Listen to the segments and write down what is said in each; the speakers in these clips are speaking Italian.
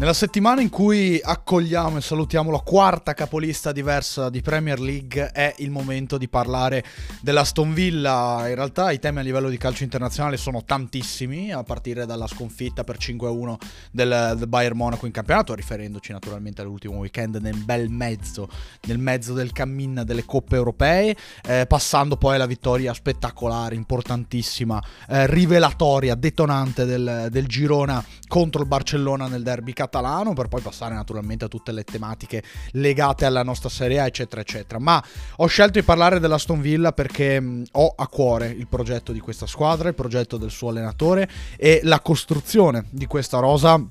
Nella settimana in cui accogliamo e salutiamo la quarta capolista diversa di Premier League è il momento di parlare dell'Aston Villa. In realtà i temi a livello di calcio internazionale sono tantissimi, a partire dalla sconfitta per 5-1 del, del Bayern Monaco in campionato, riferendoci naturalmente all'ultimo weekend nel bel mezzo, nel mezzo del cammin delle coppe europee, eh, passando poi alla vittoria spettacolare, importantissima, eh, rivelatoria, detonante del, del Girona contro il Barcellona nel derby catalano, per poi passare naturalmente a tutte le tematiche legate alla nostra Serie A, eccetera, eccetera. Ma ho scelto di parlare dell'Aston Villa perché mh, ho a cuore il progetto di questa squadra, il progetto del suo allenatore e la costruzione di questa rosa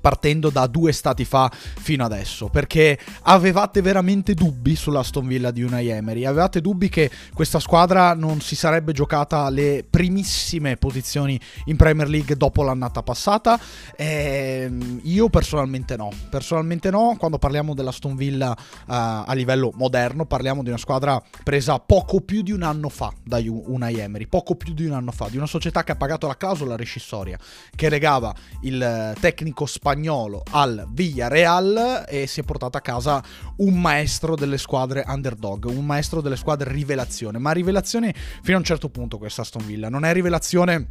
partendo da due stati fa fino adesso, perché avevate veramente dubbi sull'Aston Villa di Unai Emery, avevate dubbi che questa squadra non si sarebbe giocata le primissime posizioni in Premier League dopo l'annata passata? Eh, io personalmente no, personalmente no, quando parliamo dell'Aston Villa uh, a livello moderno parliamo di una squadra presa poco più di un anno fa da Unai Emery, poco più di un anno fa, di una società che ha pagato la clausola rescissoria, che legava il tecnico spagnolo spagnolo al Villarreal e si è portato a casa un maestro delle squadre underdog, un maestro delle squadre rivelazione, ma rivelazione fino a un certo punto questa Aston Villa, non è rivelazione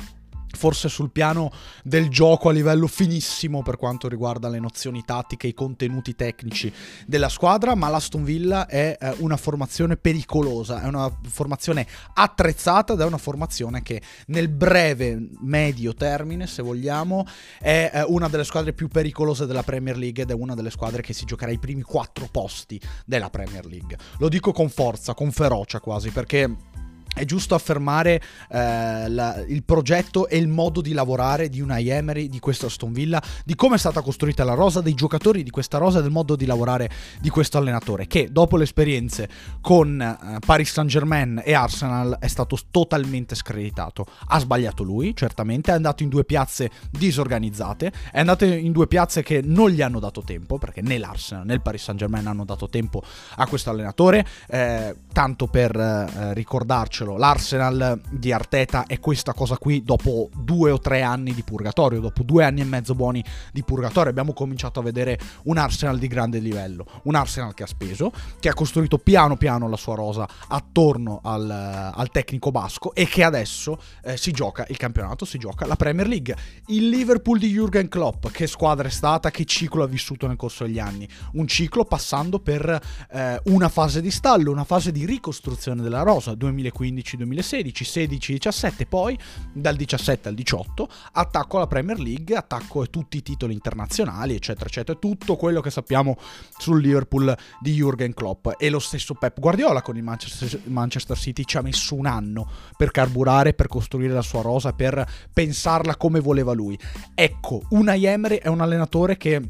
forse sul piano del gioco a livello finissimo per quanto riguarda le nozioni tattiche e i contenuti tecnici della squadra, ma l'Aston Villa è eh, una formazione pericolosa, è una formazione attrezzata ed è una formazione che nel breve medio termine, se vogliamo, è eh, una delle squadre più pericolose della Premier League ed è una delle squadre che si giocherà i primi quattro posti della Premier League. Lo dico con forza, con ferocia quasi, perché è giusto affermare eh, la, il progetto e il modo di lavorare di una Emery, di questa Aston Villa, di come è stata costruita la rosa, dei giocatori di questa rosa del modo di lavorare di questo allenatore, che dopo le esperienze con eh, Paris Saint Germain e Arsenal è stato totalmente screditato. Ha sbagliato lui, certamente, è andato in due piazze disorganizzate, è andato in due piazze che non gli hanno dato tempo, perché né l'Arsenal né il Paris Saint Germain hanno dato tempo a questo allenatore, eh, tanto per eh, ricordarci diciamocelo, l'Arsenal di Arteta è questa cosa qui dopo due o tre anni di purgatorio, dopo due anni e mezzo buoni di purgatorio abbiamo cominciato a vedere un Arsenal di grande livello, un Arsenal che ha speso, che ha costruito piano piano la sua rosa attorno al, al tecnico basco e che adesso eh, si gioca il campionato, si gioca la Premier League. Il Liverpool di Jürgen Klopp, che squadra è stata, che ciclo ha vissuto nel corso degli anni? Un ciclo passando per eh, una fase di stallo, una fase di ricostruzione della rosa, 2015 2015-2016, 16-17, poi dal 17 al 18 attacco alla Premier League, attacco a tutti i titoli internazionali, eccetera, eccetera, tutto quello che sappiamo sul Liverpool di Jürgen Klopp e lo stesso Pep Guardiola con il Manchester, Manchester City ci ha messo un anno per carburare, per costruire la sua rosa, per pensarla come voleva lui. Ecco, Unai Emery è un allenatore che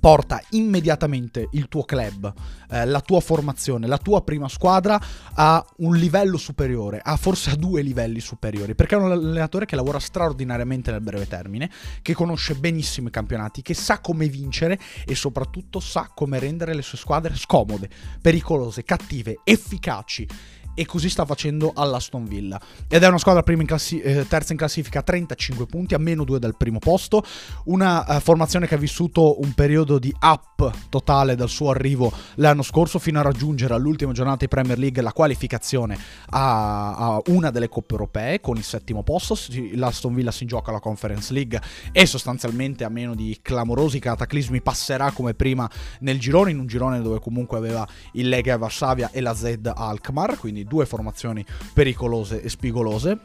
porta immediatamente il tuo club, eh, la tua formazione, la tua prima squadra a un livello superiore, a forse a due livelli superiori, perché è un allenatore che lavora straordinariamente nel breve termine, che conosce benissimo i campionati, che sa come vincere e soprattutto sa come rendere le sue squadre scomode, pericolose, cattive, efficaci e così sta facendo all'Aston Villa. Ed è una squadra in classi- eh, terza in classifica, 35 punti, a meno 2 dal primo posto. Una uh, formazione che ha vissuto un periodo di up totale dal suo arrivo l'anno scorso fino a raggiungere all'ultima giornata di Premier League la qualificazione a, a una delle coppe europee con il settimo posto. L'Aston Villa si gioca la Conference League e sostanzialmente a meno di clamorosi cataclismi passerà come prima nel girone, in un girone dove comunque aveva il Lega Varsavia e la Z Alkmaar, quindi due formazioni pericolose e spigolose.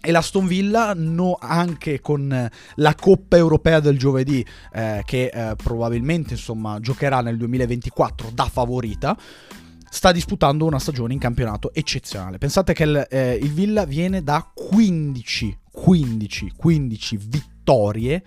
E l'Aston Villa, no, anche con la Coppa Europea del giovedì, eh, che eh, probabilmente insomma, giocherà nel 2024 da favorita, sta disputando una stagione in campionato eccezionale. Pensate che il, eh, il Villa viene da 15, 15, 15 vittorie vittorie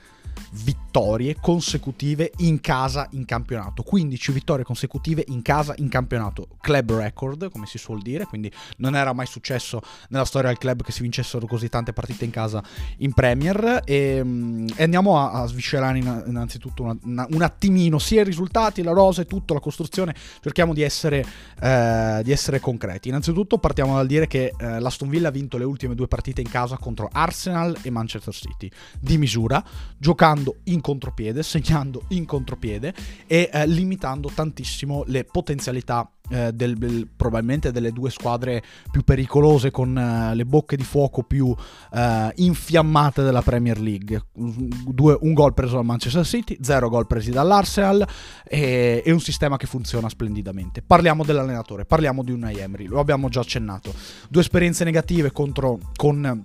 consecutive in casa in campionato. 15 vittorie consecutive in casa in campionato. Club record, come si suol dire, quindi non era mai successo nella storia del club che si vincessero così tante partite in casa in Premier. E, mm, e andiamo a, a sviscerare innanzitutto una, una, un attimino sia i risultati, la rosa e tutto, la costruzione. Cerchiamo di essere, eh, di essere concreti. Innanzitutto partiamo dal dire che eh, l'Aston Villa ha vinto le ultime due partite in casa contro Arsenal e Manchester City. Di misura, giocando in in contropiede, segnando in contropiede e eh, limitando tantissimo le potenzialità eh, del, del, probabilmente delle due squadre più pericolose con uh, le bocche di fuoco più uh, infiammate della Premier League. Due, un gol preso dal Manchester City, zero gol presi dall'Arsenal e, e, un sistema che funziona splendidamente. Parliamo dell'allenatore, parliamo di Unai Emery, lo abbiamo già accennato. Due esperienze negative contro, con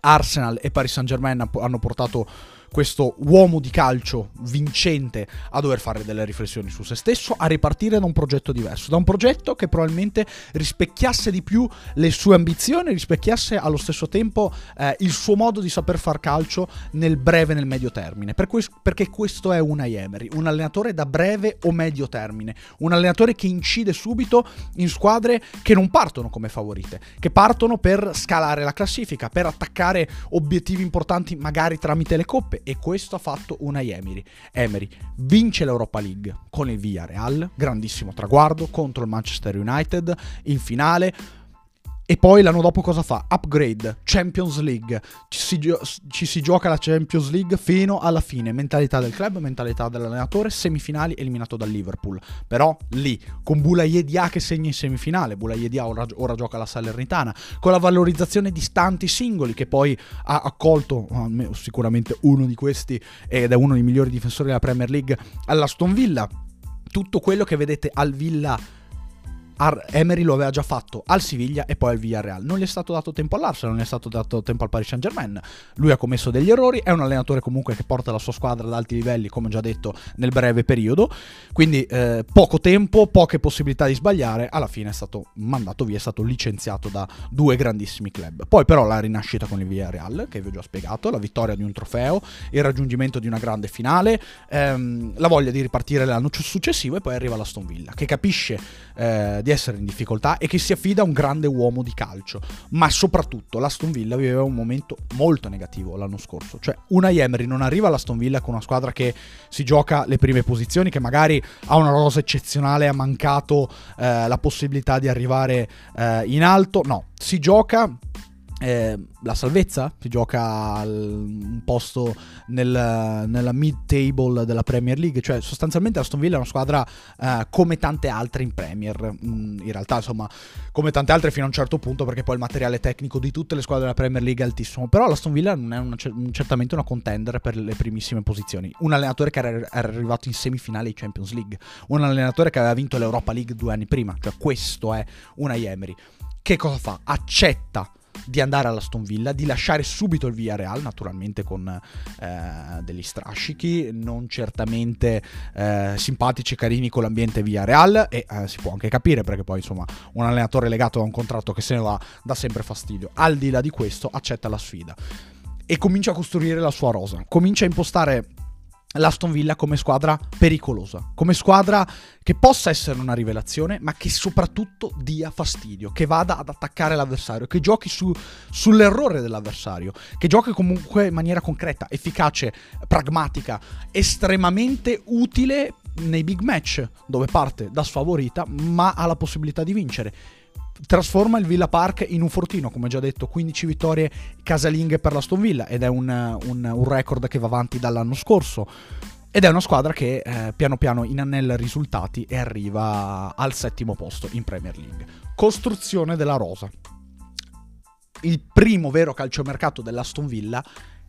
Arsenal e Paris Saint Germain hanno portato questo uomo di calcio vincente a dover fare delle riflessioni su se stesso, a ripartire da un progetto diverso, da un progetto che probabilmente rispecchiasse di più le sue ambizioni, rispecchiasse allo stesso tempo eh, il suo modo di saper far calcio nel breve e nel medio termine, per que- perché questo è un Emery, un allenatore da breve o medio termine, un allenatore che incide subito in squadre che non partono come favorite, che partono per scalare la classifica, per attaccare obiettivi importanti magari tramite le coppe e questo ha fatto una Emery. Emery vince l'Europa League con il Villarreal, grandissimo traguardo contro il Manchester United in finale e poi l'anno dopo cosa fa? Upgrade, Champions League. Ci si, gio- ci si, gioca la Champions League fino alla fine. Mentalità del club, mentalità dell'allenatore, semifinali eliminato dal Liverpool. Però lì, con Boulaye Dia che segna in semifinale, Boulaye Dia ora, ora, gioca la Salernitana, con la valorizzazione di tanti singoli che poi ha accolto, sicuramente uno di questi ed è uno dei migliori difensori della Premier League, all'Aston Villa. Tutto quello che vedete al Villa Ar- Emery lo aveva già fatto al Siviglia e poi al Villarreal. Non gli è stato dato tempo all'Arsenal, non gli è stato dato tempo al Paris Saint Germain. Lui ha commesso degli errori, è un allenatore comunque che porta la sua squadra ad alti livelli, come già detto, nel breve periodo. Quindi eh, poco tempo, poche possibilità di sbagliare. Alla fine è stato mandato via, è stato licenziato da due grandissimi club. Poi però la rinascita con il Villarreal, che vi ho già spiegato, la vittoria di un trofeo, il raggiungimento di una grande finale, ehm, la voglia di ripartire l'anno successivo e poi arriva l'Aston Villa, che capisce eh, di essere in difficoltà e che si affida a un grande uomo di calcio. Ma soprattutto l'Aston Villa viveva un momento molto negativo l'anno scorso. Cioè, una Emery non arriva all'Aston Villa con una squadra che si gioca le prime posizioni, che magari ha una rosa eccezionale, ha mancato eh, la possibilità di arrivare eh, in alto. No, si gioca eh, la salvezza, si gioca al, un posto nel, nella mid-table della Premier League, cioè sostanzialmente Aston Villa è una squadra eh, come tante altre in Premier, mm, in realtà insomma come tante altre fino a un certo punto perché poi il materiale tecnico di tutte le squadre della Premier League è altissimo, però l'Aston Villa non è una, certamente una contender per le primissime posizioni, un allenatore che era, era arrivato in semifinale ai Champions League, un allenatore che aveva vinto l'Europa League due anni prima, cioè questo è una Emery. Che cosa fa? Accetta di andare all'Aston Villa, di lasciare subito il Villarreal, naturalmente con eh, degli strascichi, non certamente eh, simpatici e carini con l'ambiente Villarreal e eh, si può anche capire perché poi insomma un allenatore legato a un contratto che se ne va dà sempre fastidio. Al di là di questo accetta la sfida e comincia a costruire la sua rosa, comincia a impostare l'Aston Villa come squadra pericolosa, come squadra che possa essere una rivelazione, ma che soprattutto dia fastidio, che vada ad attaccare l'avversario, che giochi su, sull'errore dell'avversario, che giochi comunque in maniera concreta, efficace, pragmatica, estremamente utile nei big match, dove parte da sfavorita, ma ha la possibilità di vincere trasforma il Villa Park in un fortino, come già detto, 15 vittorie casalinghe per la Stone Villa ed è un, un, un record che va avanti dall'anno scorso. Ed è una squadra che eh, piano piano inanella risultati e arriva al settimo posto in Premier League. Costruzione della rosa. Il primo vero calciomercato dell'Aston Villa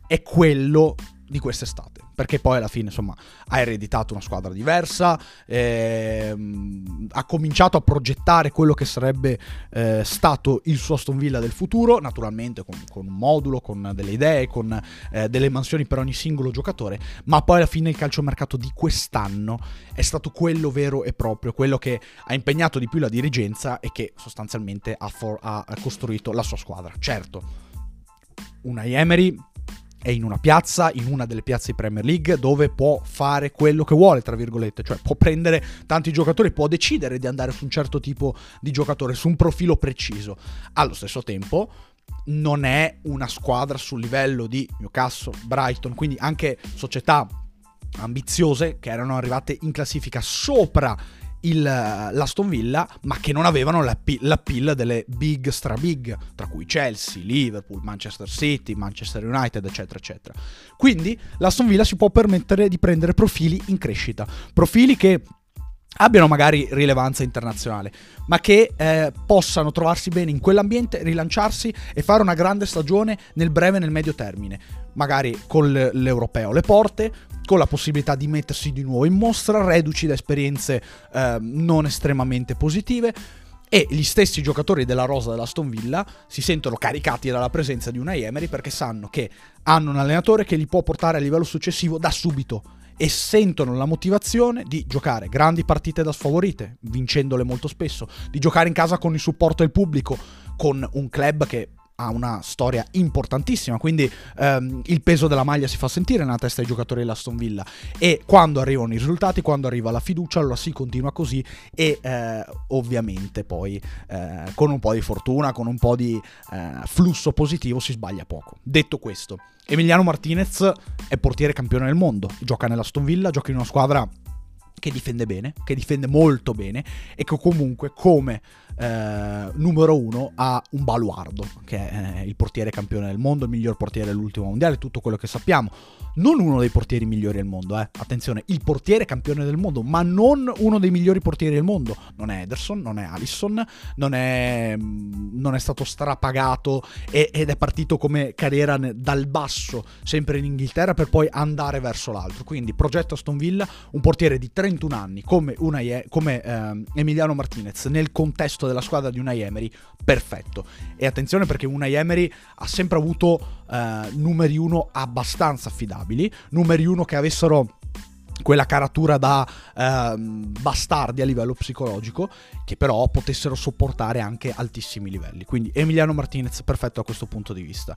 è quello di quest'estate. Perché poi alla fine, insomma, ha ereditato una squadra diversa, ehm, ha cominciato a progettare quello che sarebbe eh, stato il suo Aston Villa del futuro, naturalmente con, con un modulo, con delle idee, con eh, delle mansioni per ogni singolo giocatore, ma poi alla fine il calciomercato di quest'anno è stato quello vero e proprio, quello che ha impegnato di più la dirigenza e che sostanzialmente ha, for- ha costruito la sua squadra. Certo, una Emery è in una piazza, in una delle piazze di Premier League, dove può fare quello che vuole, tra virgolette, cioè può prendere tanti giocatori, può decidere di andare su un certo tipo di giocatore, su un profilo preciso. Allo stesso tempo non è una squadra sul livello di Newcastle, Brighton, quindi anche società ambiziose che erano arrivate in classifica sopra il, l'Aston Villa, ma che non avevano l'appeal delle big stra big, tra cui Chelsea, Liverpool, Manchester City, Manchester United, eccetera, eccetera. Quindi l'Aston Villa si può permettere di prendere profili in crescita, profili che abbiano magari rilevanza internazionale, ma che eh, possano trovarsi bene in quell'ambiente, rilanciarsi e fare una grande stagione nel breve e nel medio termine, magari con l'europeo alle porte, con la possibilità di mettersi di nuovo in mostra, reduci da esperienze eh, non estremamente positive. E gli stessi giocatori della rosa della Villa si sentono caricati dalla presenza di una Emery perché sanno che hanno un allenatore che li può portare a livello successivo da subito e sentono la motivazione di giocare. Grandi partite da sfavorite, vincendole molto spesso, di giocare in casa con il supporto del pubblico, con un club che ha una storia importantissima, quindi ehm, il peso della maglia si fa sentire nella testa dei giocatori dell'Aston Villa e quando arrivano i risultati, quando arriva la fiducia, allora si continua così e eh, ovviamente poi eh, con un po' di fortuna, con un po' di eh, flusso positivo si sbaglia poco. Detto questo, Emiliano Martinez è portiere campione del mondo, gioca nell'Aston Villa, gioca in una squadra che difende bene, che difende molto bene e che comunque come eh, numero uno ha un baluardo, che è il portiere campione del mondo, il miglior portiere dell'ultimo mondiale, tutto quello che sappiamo. Non uno dei portieri migliori del mondo, eh. attenzione, il portiere campione del mondo, ma non uno dei migliori portieri del mondo. Non è Ederson, non è Allison, non è, non è stato strapagato ed è partito come carriera dal basso, sempre in Inghilterra, per poi andare verso l'altro. Quindi progetto Aston Villa, un portiere di 31 anni come, una, come eh, Emiliano Martinez nel contesto della squadra di Unai Emery, perfetto. E attenzione perché Unai Emery ha sempre avuto eh, numeri uno abbastanza affidabili, numeri uno che avessero quella caratura da eh, bastardi a livello psicologico, che però potessero sopportare anche altissimi livelli. Quindi Emiliano Martinez perfetto da questo punto di vista.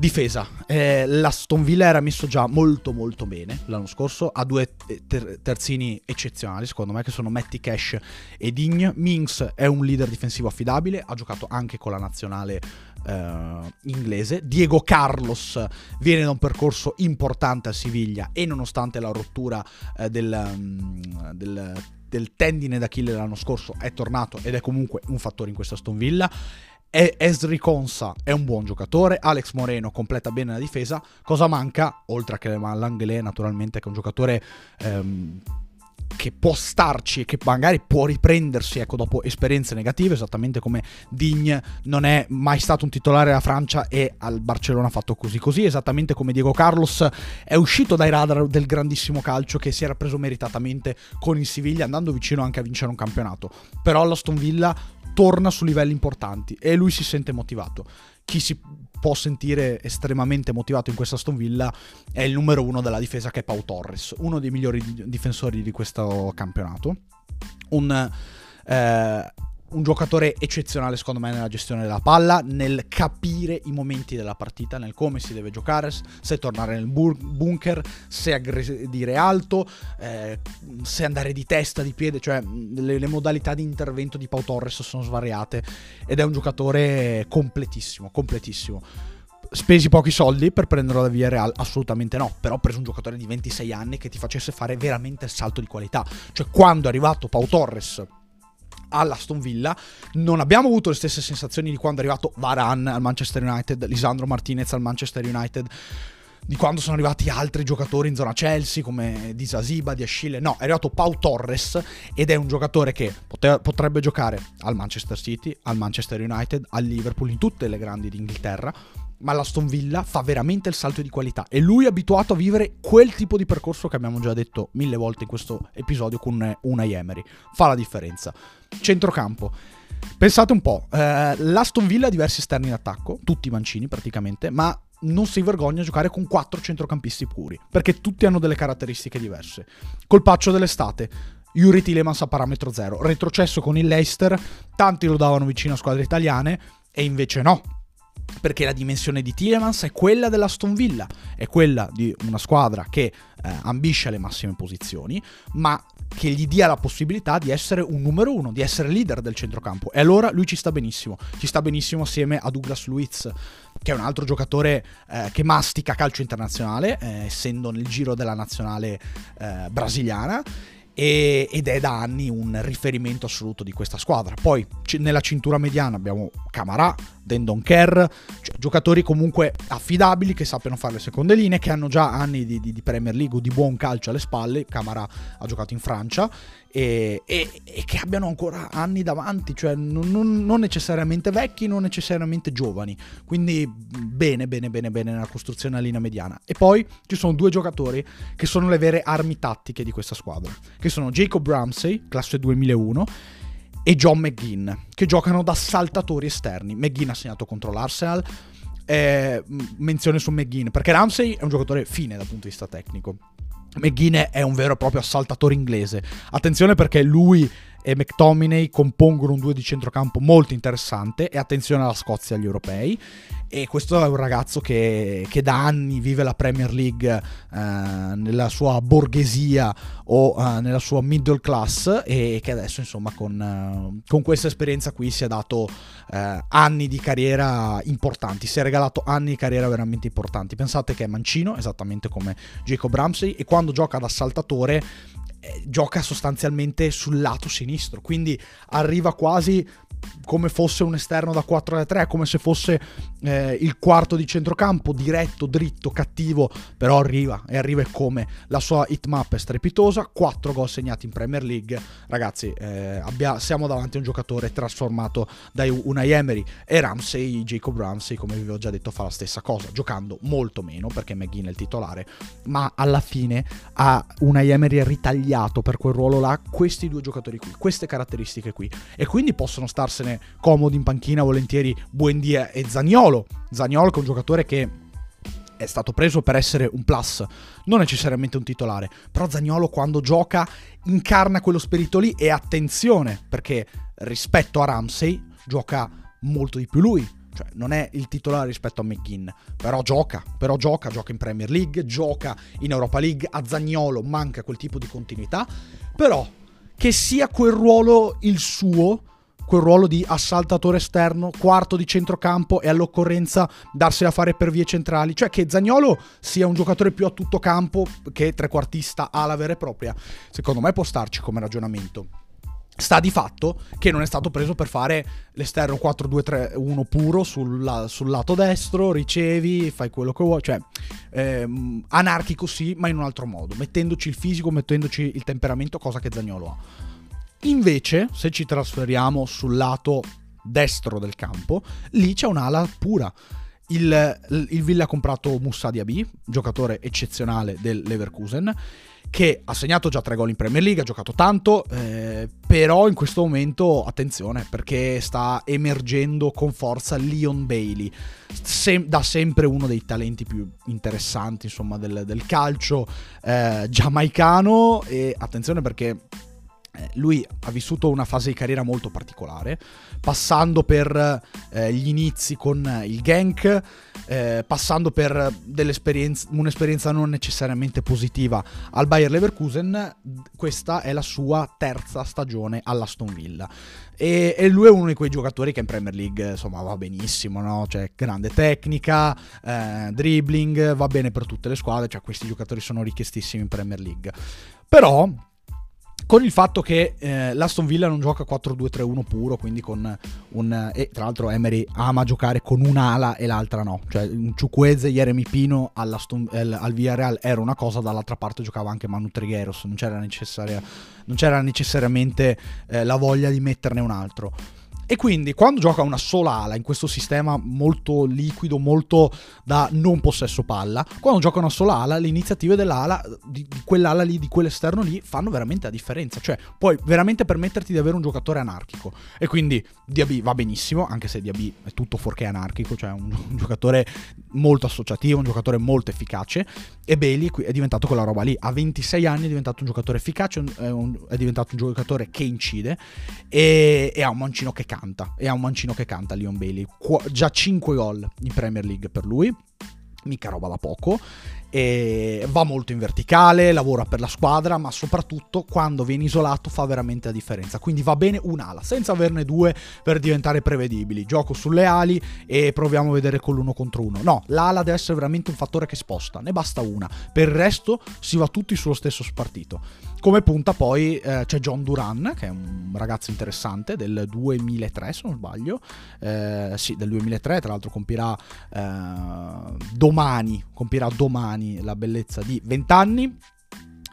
Difesa, eh, l'Aston Villa era messo già molto molto bene l'anno scorso, ha due ter- terzini eccezionali secondo me che sono Matty Cash e Digne. Minx è un leader difensivo affidabile, ha giocato anche con la nazionale eh, inglese. Diego Carlos viene da un percorso importante a Siviglia e nonostante la rottura eh, del, um, del del tendine d'Achille l'anno scorso è tornato ed è comunque un fattore in questa Aston Villa Esri Consa è un buon giocatore, Alex Moreno completa bene la difesa, cosa manca? Oltre che Langley naturalmente che è un giocatore ehm, che può starci e che magari può riprendersi ecco, dopo esperienze negative, esattamente come Digne non è mai stato un titolare della Francia e al Barcellona ha fatto così così, esattamente come Diego Carlos è uscito dai radar del grandissimo calcio che si era preso meritatamente con il Siviglia andando vicino anche a vincere un campionato. Però l'Aston Villa torna su livelli importanti e lui si sente motivato. Chi si può sentire estremamente motivato in questa Aston Villa è il numero uno della difesa che è Pau Torres, uno dei migliori difensori di questo campionato. Un eh, un giocatore eccezionale secondo me nella gestione della palla, nel capire i momenti della partita, nel come si deve giocare, se tornare nel bunker, se aggredire alto, eh, se andare di testa, di piede, cioè le, le, modalità di intervento di Pau Torres sono svariate ed è un giocatore completissimo, completissimo. Spesi pochi soldi per prenderlo da Villarreal? Assolutamente no, però ho preso un giocatore di 26 anni che ti facesse fare veramente il salto di qualità. Cioè quando è arrivato Pau Torres all'Aston Villa. Non abbiamo avuto le stesse sensazioni di quando è arrivato Varan al Manchester United, Lisandro Martinez al Manchester United di quando sono arrivati altri giocatori in zona Chelsea come di Zasiba, di Ascille. No, è arrivato Pau Torres ed è un giocatore che pote- potrebbe giocare al Manchester City, al Manchester United, al Liverpool, in tutte le grandi d'Inghilterra ma l'Aston Villa fa veramente il salto di qualità e lui è abituato a vivere quel tipo di percorso che abbiamo già detto mille volte in questo episodio con una Emery. Fa la differenza. Centrocampo. Pensate un po', eh, l'Aston Villa ha diversi esterni in attacco, tutti mancini praticamente, ma non si vergogna a giocare con quattro centrocampisti puri, perché tutti hanno delle caratteristiche diverse. Colpaccio dell'estate, Yuri Tilemans a parametro zero, retrocesso con il Leicester, tanti lo davano vicino a squadre italiane, e invece no, perché la dimensione di Tielemans è quella dell'Aston Villa, è quella di una squadra che eh, ambisce alle massime posizioni, ma che gli dia la possibilità di essere un numero uno, di essere leader del centrocampo. E allora lui ci sta benissimo, ci sta benissimo assieme a Douglas Luiz, che è un altro giocatore eh, che mastica calcio internazionale, eh, essendo nel giro della nazionale eh, brasiliana ed è da anni un riferimento assoluto di questa squadra. Poi nella cintura mediana abbiamo Camarà, Dendon Kerr, cioè, giocatori comunque affidabili che sappiano fare le seconde linee, che hanno già anni di, di, di Premier League o di buon calcio alle spalle. Camarà ha giocato in Francia e, e, e, che abbiano ancora anni davanti, cioè non, non, non, necessariamente vecchi, non necessariamente giovani. Quindi bene, bene, bene, bene nella costruzione a linea mediana. E poi ci sono due giocatori che sono le vere armi tattiche di questa squadra, che sono Jacob Ramsey, classe 2001, e John McGinn, che giocano da saltatori esterni. McGinn ha segnato contro l'Arsenal. Eh, menzione su McGinn, perché Ramsey è un giocatore fine dal punto di vista tecnico McGinn è un vero e proprio assaltatore inglese. Attenzione perché lui e McTominay compongono un due di centrocampo molto interessante e attenzione alla Scozia agli europei e questo è un ragazzo che, che da anni vive la Premier League eh, nella sua borghesia o eh, nella sua middle class e che adesso insomma con, eh, con questa esperienza qui si è dato eh, anni di carriera importanti, si è regalato anni di carriera veramente importanti. Pensate che è mancino esattamente come Jacob Ramsey e quando gioca da saltatore gioca sostanzialmente sul lato sinistro, quindi arriva quasi come fosse un esterno da 4 3, come se fosse eh, il quarto di centrocampo, diretto, dritto, cattivo, però arriva e arriva come. La sua hitmap è strepitosa, 4 gol segnati in Premier League, ragazzi eh, abbia, siamo davanti a un giocatore trasformato da Unai Emery e Ramsey, Jacob Ramsey come vi ho già detto fa la stessa cosa, giocando molto meno perché McGinn è il titolare, ma alla fine ha Unai Emery ritagliato per quel ruolo là questi due giocatori qui, queste caratteristiche qui. E quindi possono starsene comodi in panchina volentieri Buendia e Zagnolo. Zagnolo che è un giocatore che è stato preso per essere un plus, non necessariamente un titolare, però Zagnolo quando gioca incarna quello spirito lì e attenzione, perché rispetto a Ramsey gioca molto di più lui, cioè non è il titolare rispetto a McGinn, però gioca, però gioca, gioca in Premier League, gioca in Europa League, a Zagnolo manca quel tipo di continuità, però che sia quel ruolo il suo quel ruolo di assaltatore esterno, quarto di centrocampo e all'occorrenza darsi a fare per vie centrali. Cioè che Zagnolo sia un giocatore più a tutto campo che trequartista ala vera e propria. Secondo me può starci come ragionamento. Sta di fatto che non è stato preso per fare l'esterno 4-2-3-1 puro sul, sul, lato destro, ricevi, fai quello che vuoi, cioè ehm, anarchico sì, ma in un altro modo, mettendoci il fisico, mettendoci il temperamento, cosa che Zagnolo ha. Invece, se ci trasferiamo sul lato destro del campo, lì c'è un'ala pura. Il, il Villa ha comprato Moussa Diaby, giocatore eccezionale del Leverkusen, che ha segnato già tre gol in Premier League, ha giocato tanto, eh, però in questo momento attenzione perché sta emergendo con forza Leon Bailey, Sem- da sempre uno dei talenti più interessanti insomma, del, del calcio eh, giamaicano e attenzione perché lui ha vissuto una fase di carriera molto particolare, passando per eh, gli inizi con il Genk, eh, passando per un'esperienza non necessariamente positiva al Bayer Leverkusen, questa è la sua terza stagione all'Aston Villa. E, e, lui è uno di quei giocatori che in Premier League insomma va benissimo, no? Cioè grande tecnica, eh, dribbling, va bene per tutte le squadre, cioè questi giocatori sono richiestissimi in Premier League. Però con il fatto che eh, l'Aston Villa non gioca 4-2-3-1 puro, quindi con un... e tra l'altro Emery ama giocare con un'ala e l'altra no, cioè un Ciuqueze, Jeremy Pino al Villarreal era una cosa, dall'altra parte giocava anche Manu Trigueros, non c'era, non c'era necessariamente eh, la voglia di metterne un altro. E quindi quando gioca una sola ala in questo sistema molto liquido, molto da non possesso palla, quando gioca una sola ala, le iniziative dell'ala, di, di quell'ala lì, di quell'esterno lì, fanno veramente la differenza. Cioè, puoi veramente permetterti di avere un giocatore anarchico. E quindi Diaby va benissimo, anche se Diaby è tutto fuorché anarchico, cioè un, un giocatore molto associativo, un giocatore molto efficace. E Bailey è diventato quella roba lì. A 26 anni è diventato un giocatore efficace, è, un, è diventato un giocatore che incide e, e ha un mancino che cambia canta e ha un mancino che canta Leon Bailey. Qu- già 5 gol in Premier League per lui, mica roba da poco. e va molto in verticale, lavora per la squadra, ma soprattutto quando viene isolato fa veramente la differenza. Quindi va bene un'ala, senza averne due per diventare prevedibili. Gioco sulle ali e proviamo a vedere con l'uno contro uno. No, l'ala deve essere veramente un fattore che sposta, ne basta una. Per il resto si va tutti sullo stesso spartito. Come punta poi eh, c'è John Duran, che è un ragazzo interessante del 2003 se non sbaglio, eh, sì del 2003, tra l'altro compirà eh, domani, compirà domani la bellezza di 20 anni.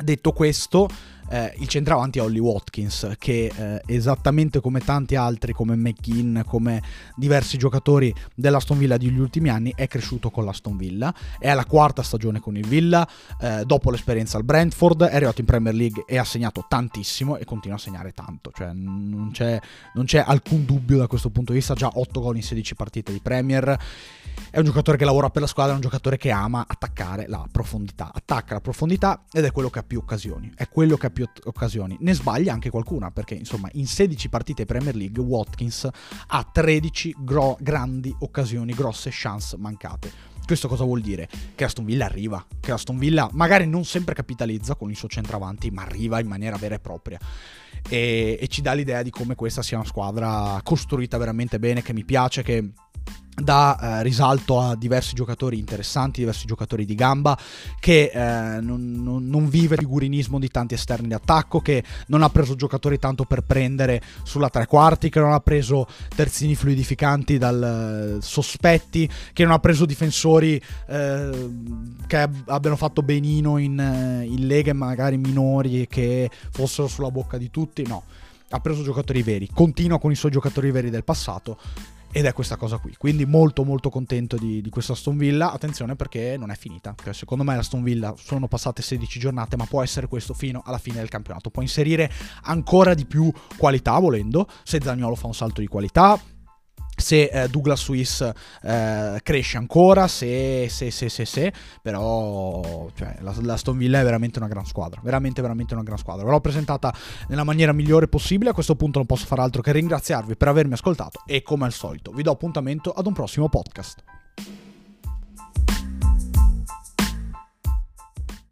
Detto questo, eh, il centravanti è Holly Watkins, che eh, esattamente come tanti altri, come McKinn, come diversi giocatori dell'Aston Villa degli ultimi anni, è cresciuto con l'Aston Villa. È alla quarta stagione con il Villa, eh, dopo l'esperienza al Brentford, è arrivato in Premier League e ha segnato tantissimo e continua a segnare tanto. Cioè, non c'è, non c'è alcun dubbio da questo punto di vista, già 8 gol in 16 partite di Premier è un giocatore che lavora per la squadra, è un giocatore che ama attaccare la profondità. Attacca la profondità ed è quello che ha più occasioni. È quello che ha più occasioni. Ne sbaglia anche qualcuna, perché insomma in 16 partite Premier League Watkins ha 13 gro- grandi occasioni, grosse chance mancate. Questo cosa vuol dire? Che Aston Villa arriva, che Aston Villa magari non sempre capitalizza con il suo centravanti, ma arriva in maniera vera e propria. E, e ci dà l'idea di come questa sia una squadra costruita veramente bene, che mi piace, che dà eh, risalto a diversi giocatori interessanti, diversi giocatori di gamba, che eh, non, non, vive il figurinismo di tanti esterni di attacco, che non ha preso giocatori tanto per prendere sulla tre quarti, che non ha preso terzini fluidificanti dal eh, sospetti, che non ha preso difensori eh, che ab- abbiano fatto benino in, eh, in leghe magari minori e che fossero sulla bocca di tutti, no. Ha preso giocatori veri, continua con i suoi giocatori veri del passato ed è questa cosa qui. Quindi molto molto contento di, di questa Aston Villa. Attenzione perché non è finita. Cioè, secondo me la Aston Villa sono passate 16 giornate, ma può essere questo fino alla fine del campionato. Può inserire ancora di più qualità volendo. Se Zagnolo fa un salto di qualità, se eh, Douglas Swiss eh, cresce ancora, se, se, se, se, se però cioè, la, la Stone Villa è veramente una gran squadra, veramente, veramente una gran squadra. Ve l'ho presentata nella maniera migliore possibile, a questo punto non posso fare altro che ringraziarvi per avermi ascoltato e come al solito vi do appuntamento ad un prossimo podcast.